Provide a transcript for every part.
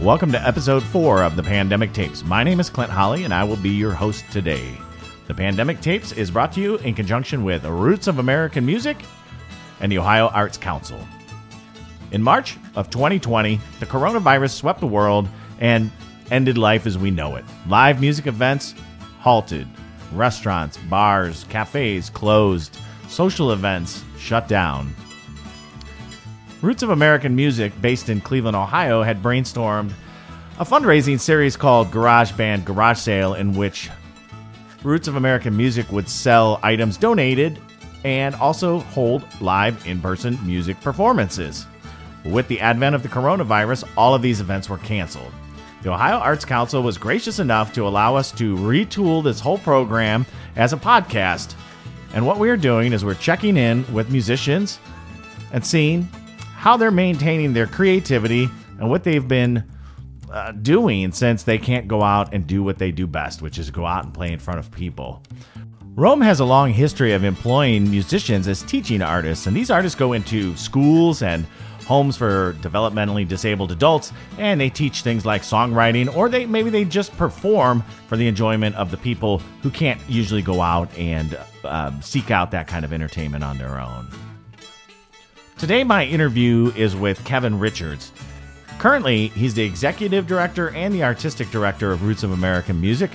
Welcome to episode four of the Pandemic Tapes. My name is Clint Holly, and I will be your host today. The Pandemic Tapes is brought to you in conjunction with Roots of American Music and the Ohio Arts Council. In March of 2020, the coronavirus swept the world and ended life as we know it. Live music events halted, restaurants, bars, cafes closed, social events shut down. Roots of American Music, based in Cleveland, Ohio, had brainstormed a fundraising series called Garage Band Garage Sale, in which Roots of American Music would sell items donated and also hold live in person music performances. With the advent of the coronavirus, all of these events were canceled. The Ohio Arts Council was gracious enough to allow us to retool this whole program as a podcast. And what we are doing is we're checking in with musicians and seeing how they're maintaining their creativity and what they've been uh, doing since they can't go out and do what they do best, which is go out and play in front of people. ROAM has a long history of employing musicians as teaching artists, and these artists go into schools and homes for developmentally disabled adults, and they teach things like songwriting, or they maybe they just perform for the enjoyment of the people who can't usually go out and uh, seek out that kind of entertainment on their own. Today, my interview is with Kevin Richards. Currently, he's the executive director and the artistic director of Roots of American Music,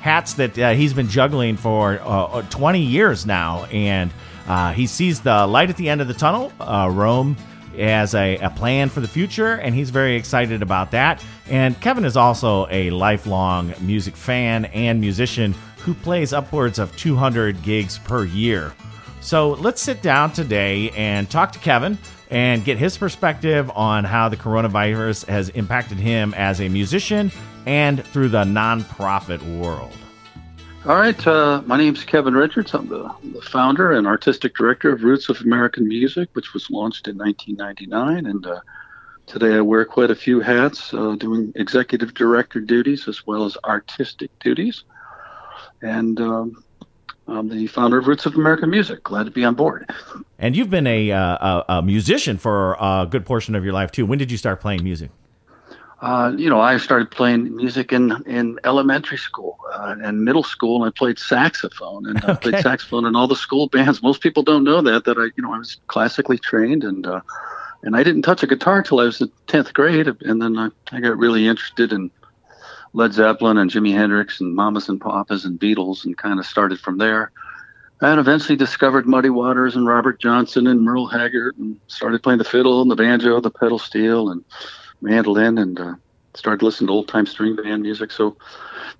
hats that uh, he's been juggling for uh, 20 years now. And uh, he sees the light at the end of the tunnel, uh, ROAM, as a, a, plan for the future, and he's very excited about that. And Kevin is also a lifelong music fan and musician who plays upwards of 200 gigs per year. So let's sit down today and talk to Kevin and get his perspective on how the coronavirus has impacted him as a musician and through the nonprofit world. All right, uh, my name is Kevin Richards. I'm the, the, founder and artistic director of Roots of American Music, which was launched in 1999. And uh, today I wear quite a few hats, uh, doing executive director duties as well as artistic duties. And um, I'm the founder of Roots of American Music. Glad to be on board. And you've been a, uh, a, musician for a good portion of your life too. When did you start playing music? Uh, you know, I started playing music in in elementary school uh, and middle school, and I played saxophone and okay. I played saxophone in all the school bands. Most people don't know that that I, you know, I was classically trained and uh, and I didn't touch a guitar till I was in tenth grade, and then I, I got really interested in Led Zeppelin and Jimi Hendrix and Mamas and Papas and Beatles and kind of started from there. And eventually discovered Muddy Waters and Robert Johnson and Merle Haggard and started playing the fiddle and the banjo, the pedal steel and mandolin and uh, started listening to old time string band music. So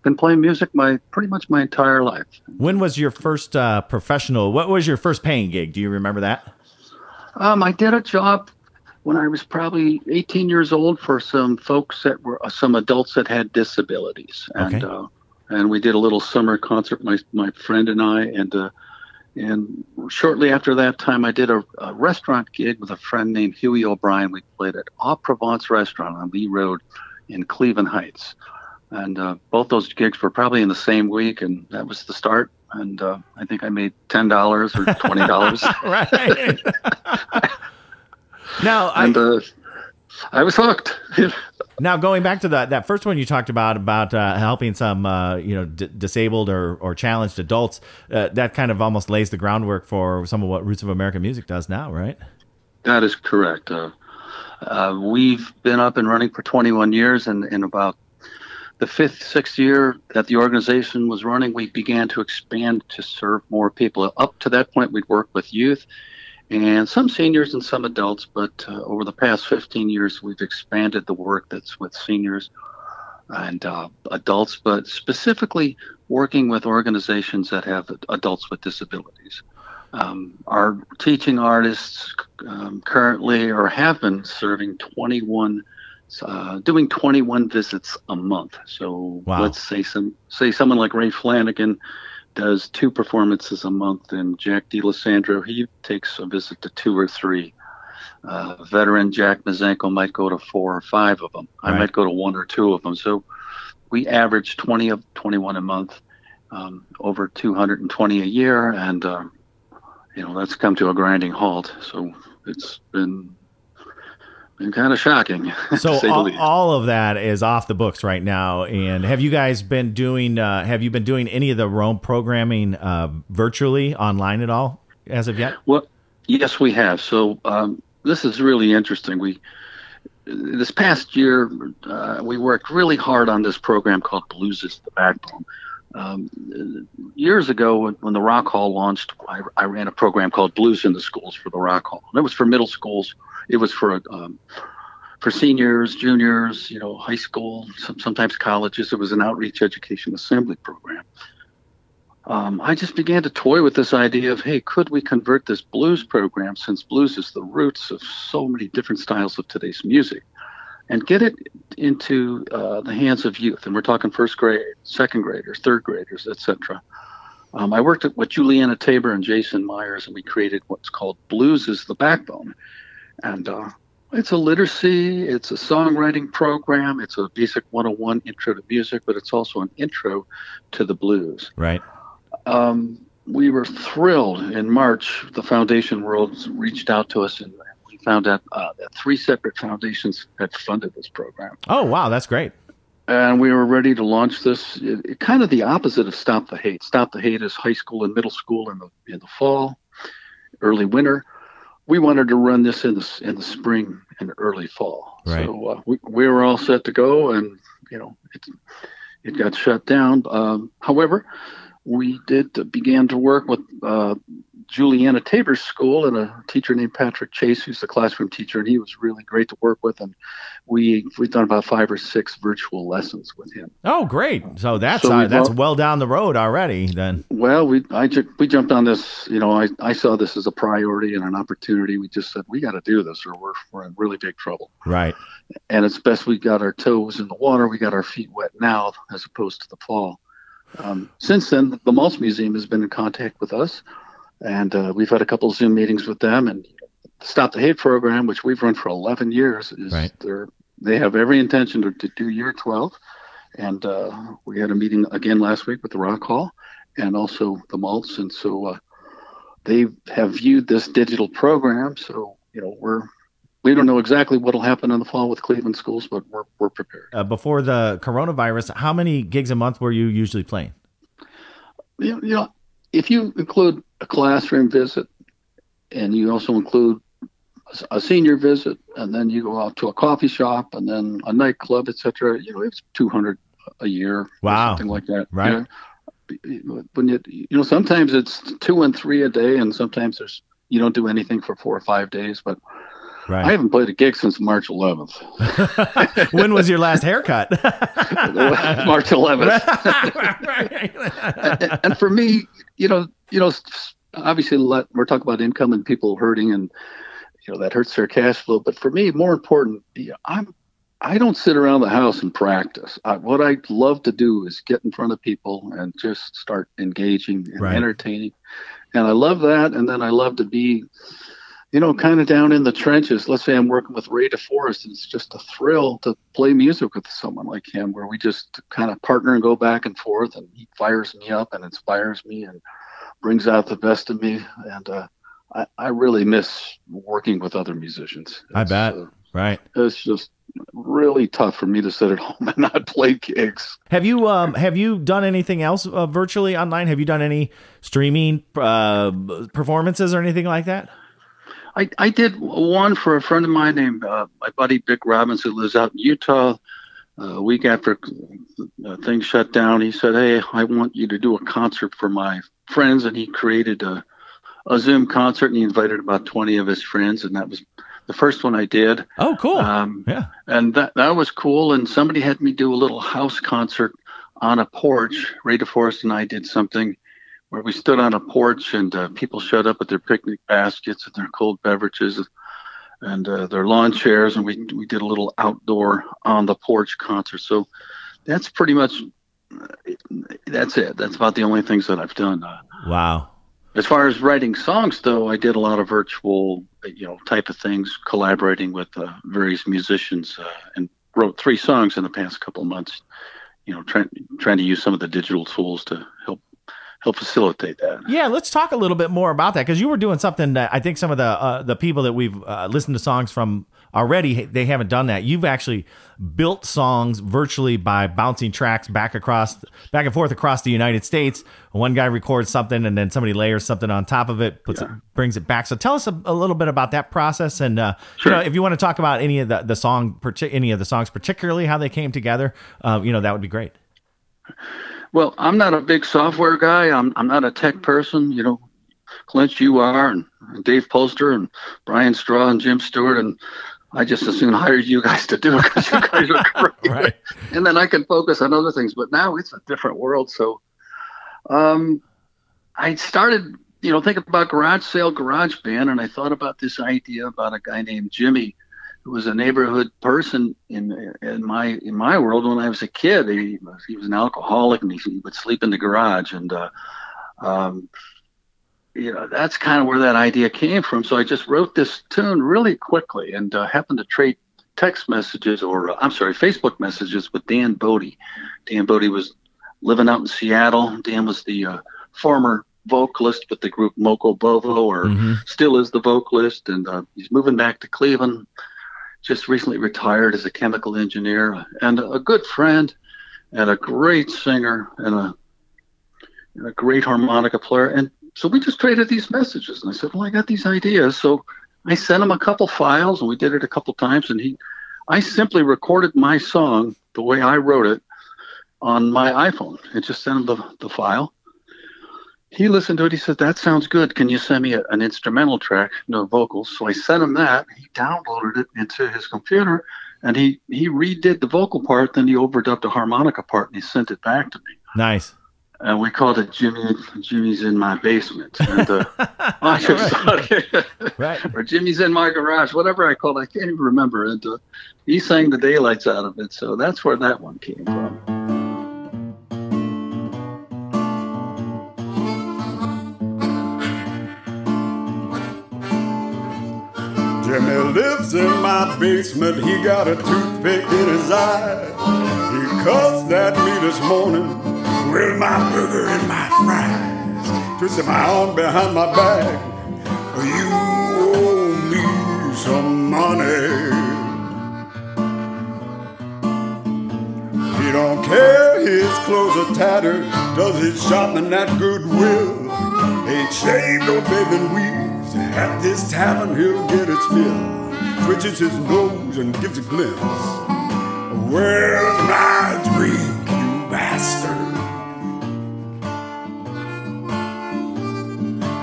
been playing music my pretty much my entire life. When was your first uh, professional? What was your first paying gig? Do you remember that? Um, I did a job when I was probably 18 years old for some folks that were uh, some adults that had disabilities, and okay. uh, and we did a little summer concert, my my friend and I, and uh, and shortly after that time, I did a, a, restaurant gig with a friend named Huey O'Brien. We played at Au Provence Restaurant on Lee Road in Cleveland Heights, and uh, both those gigs were probably in the same week, and that was the start. And uh, I think I made ten dollars or twenty dollars. right. Now, and I, uh, I was hooked. now, going back to that that first one you talked about about uh, helping some uh, you know d- disabled or, or challenged adults, uh, that kind of almost lays the groundwork for some of what Roots of American Music does now, right? That is correct. Uh, uh, we've been up and running for 21 years, and in about the fifth, sixth year that the organization was running, we began to expand to serve more people. Up to that point, we'd work with youth and some seniors and some adults. But uh, over the past 15 years, we've expanded the work that's with seniors and uh, adults, but specifically working with organizations that have adults with disabilities. Um, our teaching artists um, currently or have been serving 21, uh, doing 21 visits a month. So wow. let's say some say someone like Ray Flanagan does two performances a month, and Jack DeLisandro he takes a visit to two or three. Uh, veteran Jack Mazenko might go to four or five of them. Right. I might go to one or two of them. So we average 20 of 21 a month, um, over 220 a year, and uh, you know that's come to a grinding halt. So it's been been kind of shocking. So all, all, of that is off the books right now. And have you guys been doing? Uh, have you been doing any of the ROAM programming uh, virtually online at all as of yet? Well, yes, we have. So um, this is really interesting. We this past year uh, we worked really hard on this program called Blues is the Backbone. Um, years ago, when, when, the Rock Hall launched, I, I, ran a program called Blues in the Schools for the Rock Hall. And it was for middle schools. It was for um, for seniors, juniors, you know, high school, some, sometimes colleges. It was an outreach education assembly program. Um, I just began to toy with this idea of, hey, could we convert this blues program, since blues is the roots of so many different styles of today's music, and get it into uh, the hands of youth. And we're talking first grade, second graders, third graders, etc. Um, I worked with Juliana Tabor and Jason Myers, and we created what's called Blues is the Backbone. And uh, it's a literacy, it's a songwriting program, it's a basic 101 intro to music, but it's also an intro to the blues. Right. Um, we were thrilled in March. The foundation world reached out to us and we found out uh, that three separate foundations had funded this program. Oh, wow, that's great. And we were ready to launch this. It, it, kind of the opposite of Stop the Hate. Stop the Hate is high school and middle school in the in the fall, early winter. We wanted to run this in the in the spring and early fall. Right. So uh, we we were all set to go, and you know it it got shut down. Um, however, we did began to work with uh, Juliana Tabor's school and a teacher named Patrick Chase, who's the classroom teacher, and he was really great to work with. And we we've done about five or six virtual lessons with him. Oh, great! So that's so uh, that's well down the road already. Then. Well, we I we jumped on this. You know, I, I saw this as a priority and an opportunity. We just said we got to do this, or we're we're in really big trouble. Right. And it's best we got our toes in the water. We got our feet wet now, as opposed to the fall. Um, since then, the Maltz Museum has been in contact with us and uh, we've had a couple of Zoom meetings with them. And the Stop the Hate program, which we've run for 11 years, is right. they have every intention to, to do year 12. And uh, we had a meeting again last week with the Rock Hall and also the Maltz. And so uh, they have viewed this digital program. So, you know, we're we don't know exactly what will happen in the fall with Cleveland schools, but we're, we're prepared. Uh, before the coronavirus, how many gigs a month were you usually playing? You you know if you include a classroom visit and you also include a senior visit and then you go out to a coffee shop and then a nightclub etc you know it's 200 a year wow. something like that. Right. You know, when you you know sometimes it's two and three a day and sometimes there's you don't do anything for four or five days but Right. I haven't played a gig since March 11th. when was your last haircut? March 11th. and for me, you know, you know, obviously we're talking about income and people hurting, and you know that hurts their cash flow. But for me, more important, I'm I don't sit around the house and practice. I, what I love to do is get in front of people and just start engaging and right. entertaining. And I love that. And then I love to be you know, kind of down in the trenches. Let's say I'm working with Ray DeForest, and it's just a thrill to play music with someone like him, where we just kind of partner and go back and forth, and he fires me up and inspires me and brings out the best of me. And uh, I, I really miss working with other musicians. It's, I bet. Uh, right. It's just really tough for me to sit at home and not play gigs. Have you um have you done anything else uh, virtually online? Have you done any streaming uh, performances or anything like that? I, I did one for a friend of mine named uh, my buddy Vic Robbins, who lives out in Utah. Uh, a week after uh, things shut down, he said, "Hey, I want you to do a concert for my friends," and he created a, a Zoom concert, and he invited about twenty of his friends, and that was the first one I did. Oh, cool! Um, yeah, and that that was cool. And somebody had me do a little house concert on a porch. Ray DeForest and I did something where we stood on a porch and uh, people showed up with their picnic baskets and their cold beverages and uh, their lawn chairs, and we we did a little outdoor on the porch concert. So that's pretty much that's it. That's about the only things that I've done. Uh, wow. As far as writing songs, though, I did a lot of virtual, you know, type of things, collaborating with uh, various musicians, uh, and wrote three songs in the past couple of months. You know, trying trying to use some of the digital tools to help help facilitate that. Yeah, let's talk a little bit more about that because you were doing something that I think some of the uh, the people that we've uh, listened to songs from already they haven't done that. You've actually built songs virtually by bouncing tracks back across back and forth across the United States. One guy records something and then somebody layers something on top of it, puts yeah. it, brings it back. So tell us a, a, little bit about that process, and uh, sure. you know, if you want to talk about any of the the song, any of the songs, particularly how they came together, uh, you know, that would be great. Well, I'm not a big software guy. I'm I'm not a tech person. You know, Clint, you are, and, Dave Polster, and Brian Straw, and Jim Stewart, and I just as soon hire you guys to do it because you guys are great. right. And then I can focus on other things. But now it's a different world. So um, I started, you know, thinking about garage sale, garage band, and I thought about this idea about a guy named Jimmy, was a neighborhood person in in my in my world when I was a kid. He was, he was an alcoholic and he, he would sleep in the garage and. Uh, um, you know, that's kind of where that idea came from. So I just wrote this tune really quickly and uh, happened to trade text messages or uh, I'm sorry, Facebook messages with Dan Bodie. Dan Bodie was living out in Seattle. Dan was the uh, former vocalist with the group Moco Bovo, or mm-hmm. still is the vocalist, and uh, he's moving back to Cleveland. Just recently retired as a chemical engineer, and a good friend, and a great singer, and a and a great harmonica player. And so we just traded these messages. And I said, well, I got these ideas. So I sent him a couple files and we did it a couple times. And he, I simply recorded my song the way I wrote it on my iPhone and just sent him the, the file. He listened to it. He said, that sounds good. Can you send me a, an instrumental track, no vocals? So I sent him that. He downloaded it into his computer and he, he redid the vocal part. Then he overdubbed the harmonica part and he sent it back to me. Nice and we called it Jimmy. Jimmy's in my basement. And, uh, thought, right. or Jimmy's in my garage, whatever I called. it. I can't even remember. And uh, he sang the daylights out of it, so that's where that one came from. Lives in my basement. He got a toothpick in his eye. He cussed at me this morning with my burger and my fries. Twisting my arm behind my back. You owe me some money. He don't care his clothes are tattered. Does his shopping at Goodwill. Ain't shaved or bathing weeds. At this tavern he'll get his fill. Twitches his nose and gives a glimpse. Where's my drink, you bastard?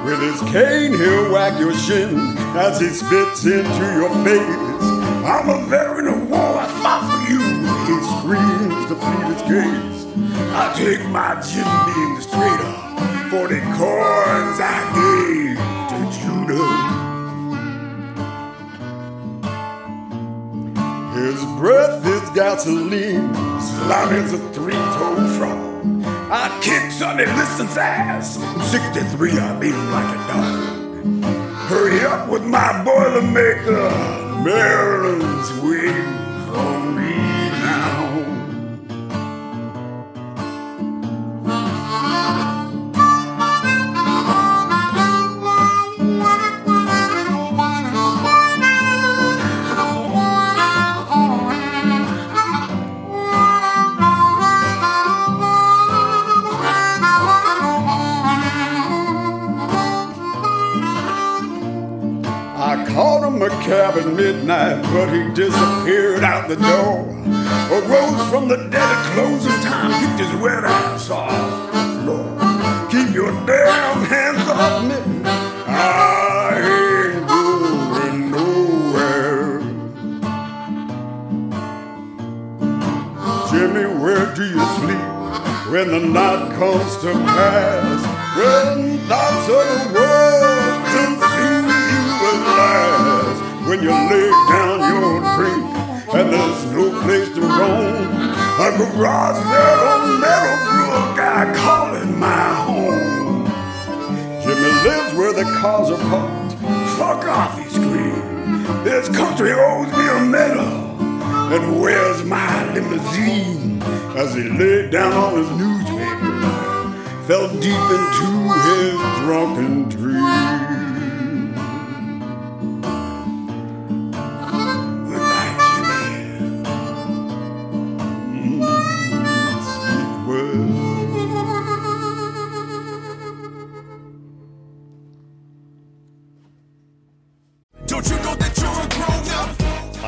With his cane, he'll whack your shin as he spits into your face. I'm a veteran of war, I fought for you. He screams to plead his case. I take my Jim beam straight up for the coins I gave to Judah. His breath is gasoline, slime is a three-toed frog. I kick Sonny Liston's ass. 63, I beat him like a dog. Hurry up with my Boilermaker. Maryland's waiting cab at midnight, but he disappeared out the door. Arose from the dead at closing time, kicked his wet ass off the floor. Keep your damn hands off me. I ain't going nowhere. Jimmy, where do you sleep when the night comes to pass? When thoughts of the world when you lay down your drink and there's no place to roam. A garage metal, metal brook, I call it my home. Jimmy lives where the cars are parked. Fuck off, he screamed. This country owes me a medal. And where's my limousine? As he laid down on his newspaper, fell deep into his drunken dream.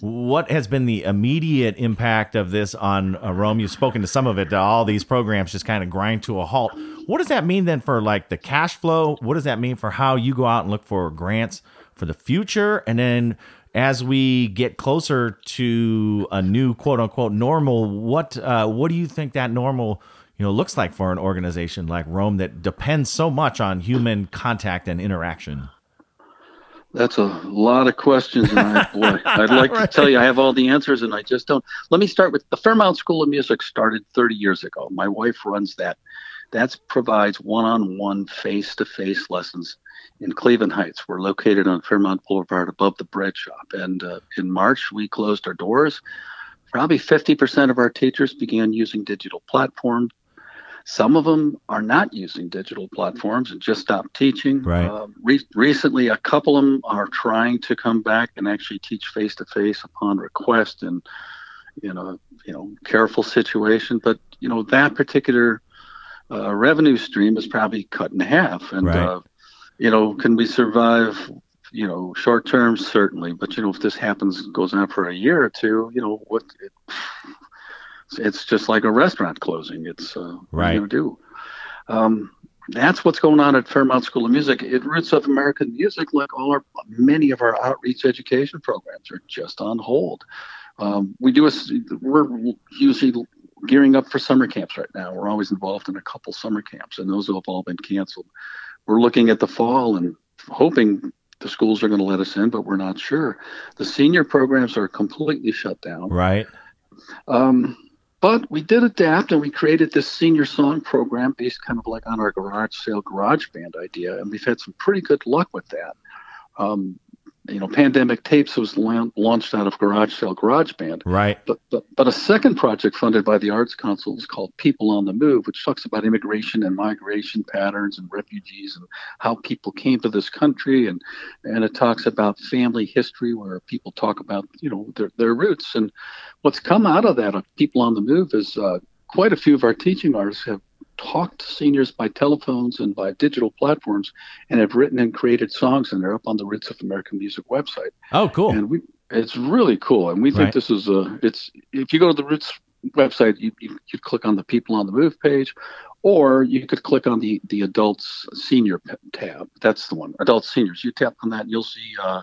What has been the immediate impact of this on uh, ROAM? You've spoken to some of it. uh, All these programs just kind of grind to a halt. What does that mean then for like the cash flow? What does that mean for how you go out and look for grants for the future? And then as we get closer to a new quote unquote normal, what uh, what do you think that normal you know looks like for an organization like ROAM that depends so much on human contact and interaction? That's a lot of questions, and I, boy, I'd like to tell you I have all the answers, and I just don't. Let me start with the Fairmount School of Music. Started 30 years ago. My wife runs that. That provides one-on-one, face-to-face lessons in Cleveland Heights. We're located on Fairmount Boulevard, above the bread shop. And uh, in March, we closed our doors. Probably 50% of our teachers began using digital platforms. Some of them are not using digital platforms and just stopped teaching. Right. Uh, re- recently, a couple of them are trying to come back and actually teach face to face upon request and you know, you know, careful situation. But you know, that particular uh, revenue stream is probably cut in half. And Right. uh, you know, can we survive? You know, short term certainly, but you know, if this happens, goes on for a year or two, you know, what? It, it's just like a restaurant closing. It's uh, Right. are you gonna do? Um, that's what's going on at Fairmount School of Music. At Roots of American Music, like all our many of our outreach education programs are just on hold. Um, we do a, we're usually gearing up for summer camps right now. We're always involved in a couple summer camps, and those have all been canceled. We're looking at the fall and hoping the schools are going to let us in, but we're not sure. The senior programs are completely shut down. Right. Um, but we did adapt and we created this senior song program based kind of like on our garage sale garage band idea. And we've had some pretty good luck with that. Um, you know, Pandemic Tapes was lan- launched out of Garage Sale Garage Band. Right. But, but, but a second project funded by the Arts Council is called People on the Move, which talks about immigration and migration patterns and refugees and how people came to this country. And, and it talks about family history where people talk about, you know, their, their roots. And what's come out of that, of People on the Move, is uh, quite a few of our teaching artists have talked to seniors by telephones and by digital platforms and have written and created songs and they're up on the Roots of American Music website Oh, cool. and we it's really cool and we think Right. this is a it's if you go to the roots website you, you you click on the people on the move page or you could click on the the adults senior tab that's the one adults seniors you tap on that and you'll see uh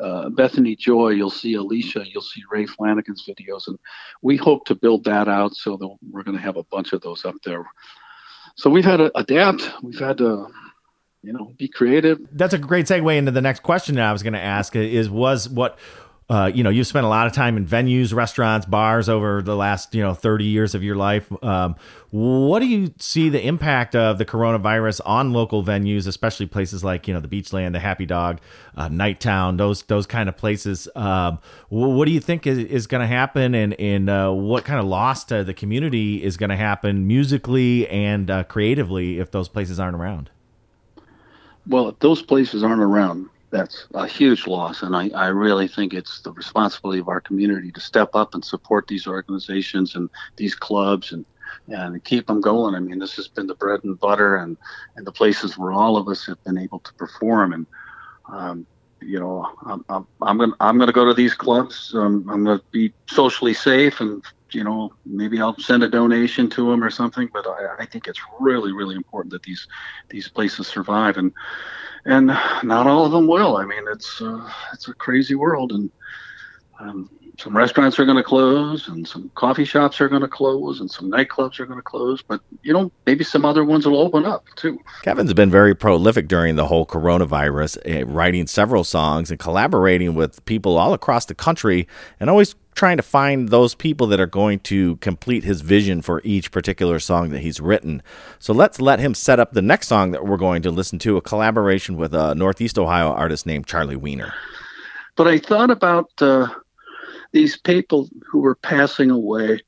uh, Bethany Joy, you'll see Alicia, you'll see Ray Flanagan's videos, and we hope to build that out so that we're going to have a bunch of those up there. So we've had to adapt, we've had to, you know, be creative, that's a great segue into the next question that I was going to ask is was what uh, you know you've spent a lot of time in venues, restaurants, bars over the last you know 30 years of your life. Um, what do you see the impact of the coronavirus on local venues, especially places like you know the Beachland, the Happy Dog, uh, Nighttown, those those kind of places? Um, what do you think is, is going to happen, and and uh, what kind of loss to the community is going to happen musically and uh, creatively if those places aren't around? Well, if those places aren't around, that's a huge loss. And I, I really think it's the responsibility of our community to step up and support these organizations and these clubs and, and keep them going. I mean, this has been the bread and butter and, and the places where all of us have been able to perform. And, um, you know, I'm, I'm, I'm going to I'm gonna go to these clubs. Um, I'm going to be socially safe and, you know, maybe I'll send a donation to them or something. But I, I think it's really, really important that these these places survive. And and not all of them will. I mean, it's uh, it's a crazy world, and um, some restaurants are going to close and some coffee shops are going to close and some nightclubs are going to close but you know maybe some other ones will open up too Kevin's been very prolific during the whole coronavirus, eh, writing several songs and collaborating with people all across the country, and always trying to find those people that are going to complete his vision for each particular song that he's written. So let's let him set up the next song that we're going to listen to, a collaboration with a Northeast Ohio artist named Charlie Weiner. but i thought about uh, these people who were passing away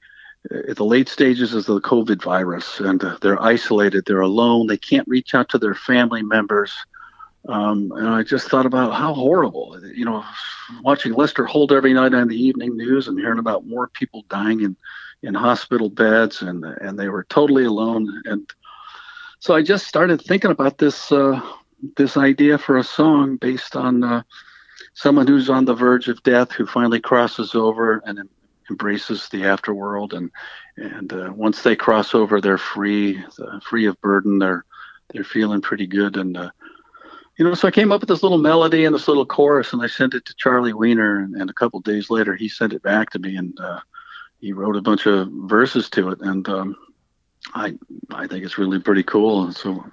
uh, at the late stages of the covid virus and uh, they're isolated they're alone they can't reach out to their family members um, and i just thought about how horrible you know watching lester holt every night on the evening news and hearing about more people dying in in hospital beds and and they were totally alone. And so i just started thinking about this uh, this idea for a song based on uh, someone who's on the verge of death who finally crosses over and em- embraces the afterworld. And and uh, once they cross over they're free uh, free of burden. They're they're feeling pretty good. And uh, you know so i came up with this little melody and this little chorus and i sent it to charlie weiner and, and a couple days later he sent it back to me and uh, he wrote a bunch of verses to it and um, i i think it's really pretty cool and so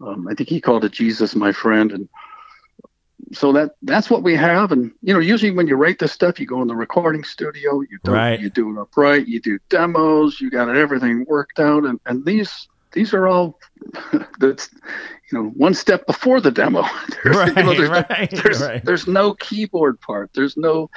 um, i think he called it jesus my friend and so that that's what we have and you know usually when you write this stuff you go in the recording studio you do Right. you do it upright you do demos you got everything worked out and and these these are all that's you know one step before the demo. There's, you know, Right, there's, no- right, there's, right. there's no keyboard part. There's no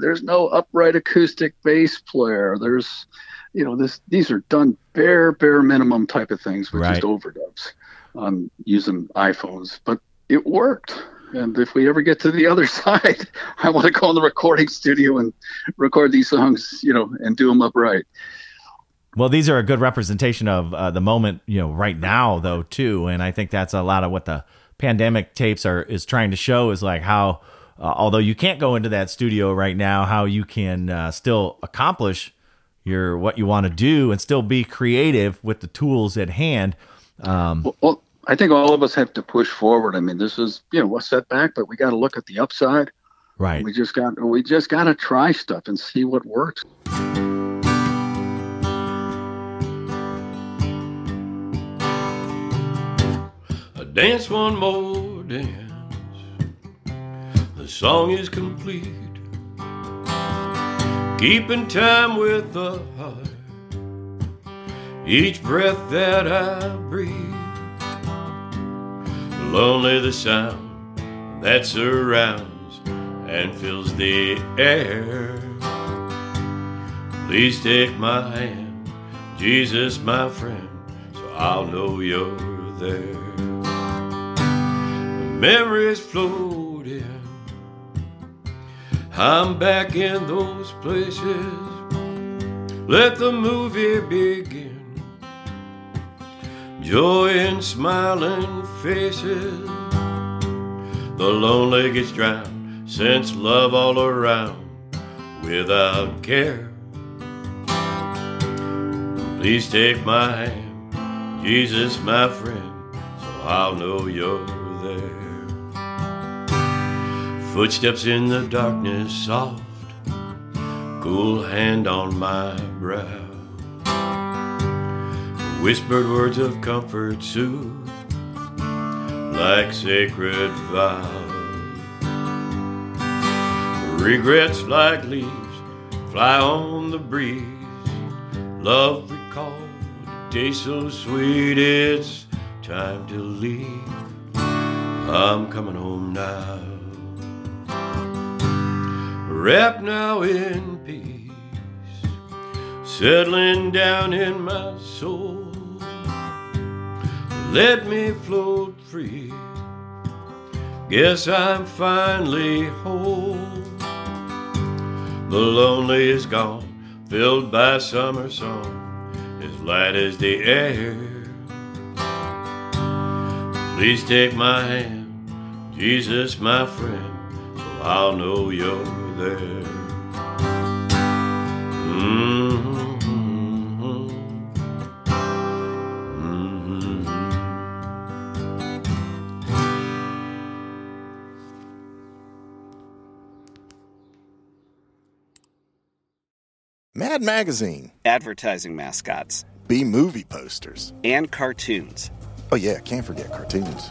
there's no upright acoustic bass player. There's you know this these are done bare bare minimum type of things with Right. just overdubs on using iphones. But it worked. And if we ever get to the other side i want to go in the recording studio and record these songs you know and do them upright Well, these are a good representation of uh, the moment, you know, right now though too, and I think that's a lot of what the pandemic tapes are is trying to show is like how, uh, although you can't go into that studio right now, how you can uh, still accomplish your what you want to do and still be creative with the tools at hand. Um, Well, well, I think all of us have to push forward. I mean, this is you know a setback, but we got to look at the upside. right. We just got we just got to try stuff and see what works. Dance one more dance. The song is complete. Keeping time with the heart. Each breath that I breathe. Lonely the sound that surrounds and fills the air. Please take my hand, Jesus, my friend, so I'll know you're there. Memories floating. I'm back in those places. Let the movie begin. Joy in smiling faces. The lonely gets drowned, sense love all around without care. Please take my hand, Jesus, my friend, so I'll know you're there. Footsteps in the darkness, soft, cool hand on my brow. Whispered words of comfort soothe like sacred vows. Regrets like leaves fly on the breeze. Love recalled, taste so sweet, it's time to leave. I'm coming home now. Wrapped now in peace, settling down in my soul. Let me float free. Guess I'm finally whole. The lonely is gone, filled by summer song, as light as the air. Please take my hand, Jesus, my friend, so I'll know you're there. Mhm. Mhm. Mad Magazine, advertising mascots, B movie posters, and cartoons. Oh, yeah, can't forget cartoons.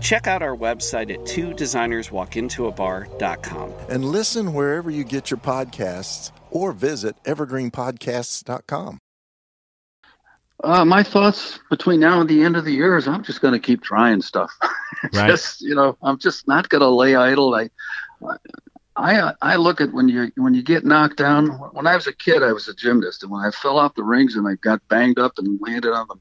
Check out our website at two designerswalkintoabar.com. And listen wherever you get your podcasts or visit evergreenpodcasts.com. Uh, my thoughts between now and the end of the year is I'm just going to keep trying stuff. Right. just you know, I'm just not going to lay idle. I, I, I look at when you when you get knocked down. When I was a kid, I was a gymnast, and when I fell off the rings and I got banged up and landed on the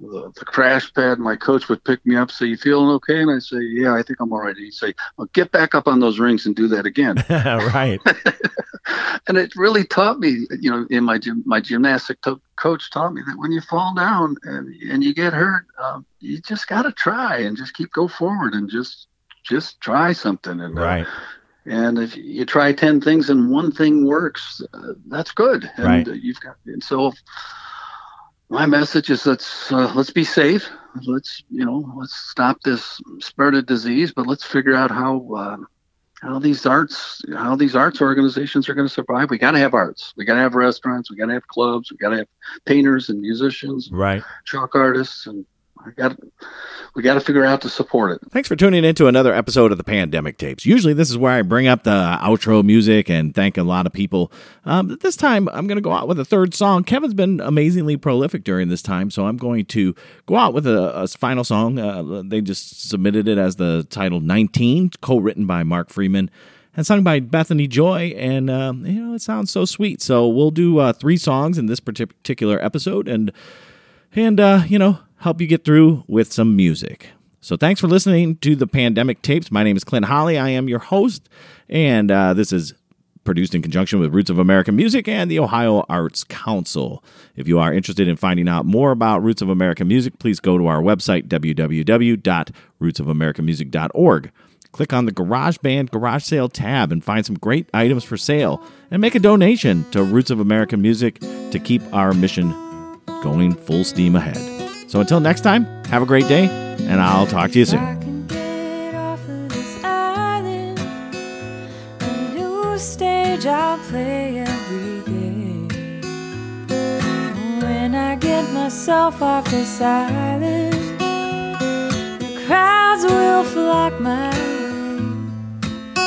the, the crash pad, my coach would pick me up, say, "You feeling okay?" And I say, "Yeah, I think I'm all right." He'd say, "Well, get back up on those rings and do that again." right. and it really taught me, you know, in my gym, my gymnastic to- coach taught me that when you fall down and, and you get hurt, um, you just got to try and just keep go forward and just just try something. And uh, Right. and if you try ten things and one thing works, uh, that's good. And Right. uh, you've got and so. My message is let's uh, let's be safe. Let's you know let's stop this spread of disease, but let's figure out how uh, how these arts how these arts organizations are going to survive. We got to have arts. We got to have restaurants. We got to have clubs. We got to have painters and musicians, Right. chalk artists, and I got we got to figure out to support it. Thanks for tuning in to another episode of the Pandemic Tapes. Usually, this is where I bring up the outro music and thank a lot of people. Um, this time, I'm going to go out with a third song. Kevin's been amazingly prolific during this time, so I'm going to go out with a, a final song. Uh, they just submitted it as the title 19, co written by Mark Freeman. And sung by Bethany Joy, and um, you know it sounds so sweet. So we'll do uh, three songs in this particular episode, and and uh, you know help you get through with some music. So thanks for listening to the Pandemic Tapes. My name is Clint Holly. I am your host, and uh, this is produced in conjunction with Roots of American Music and the Ohio Arts Council. If you are interested in finding out more about Roots of American Music, please go to our website www.rootsofamericanmusic.org. Click on the Garage Band Garage Sale tab and find some great items for sale and make a donation to Roots of American Music to keep our mission going full steam ahead. So until next time, have a great day, and I'll talk to you soon. I'll play every day. When I get myself off this island, the crowds will flock my way.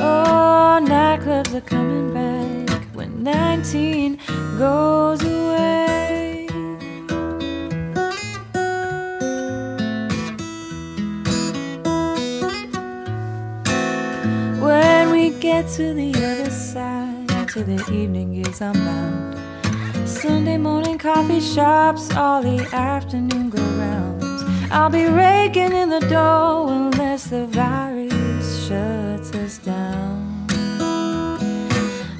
Oh, nightclubs are coming back when 19 goes away. To the other side, to the evening is I'm bound. Sunday morning coffee shops, all the afternoon go rounds. I'll be raking in the dough unless the virus shuts us down.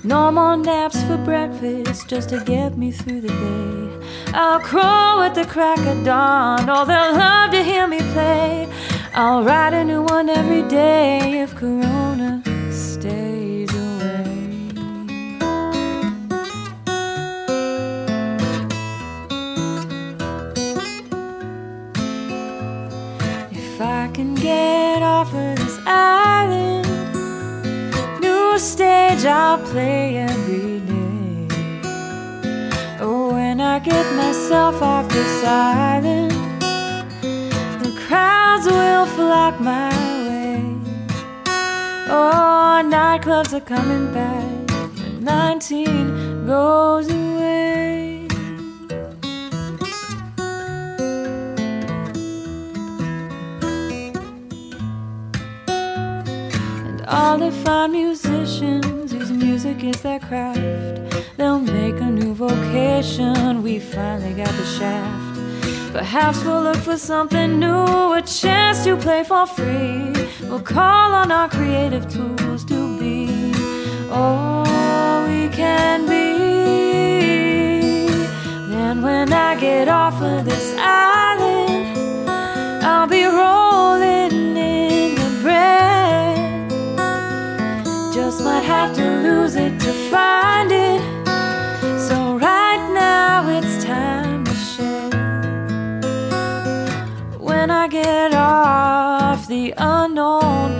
No more naps for breakfast just to get me through the day. I'll crow at the crack of dawn, oh, they'll love to hear me play. I'll write a new one every day if Corona nightclubs are coming back when 19 goes away. And all the fine musicians whose music is their craft, they'll make a new vocation. We finally got the shaft. Perhaps we'll look for something new, a chance to play for free. We'll call on our creative tools to all we can be. Then when I get off of this island, I'll be rolling in the bread. Just might have to lose it to find it. So right now it's time to share. When I get off, the unknown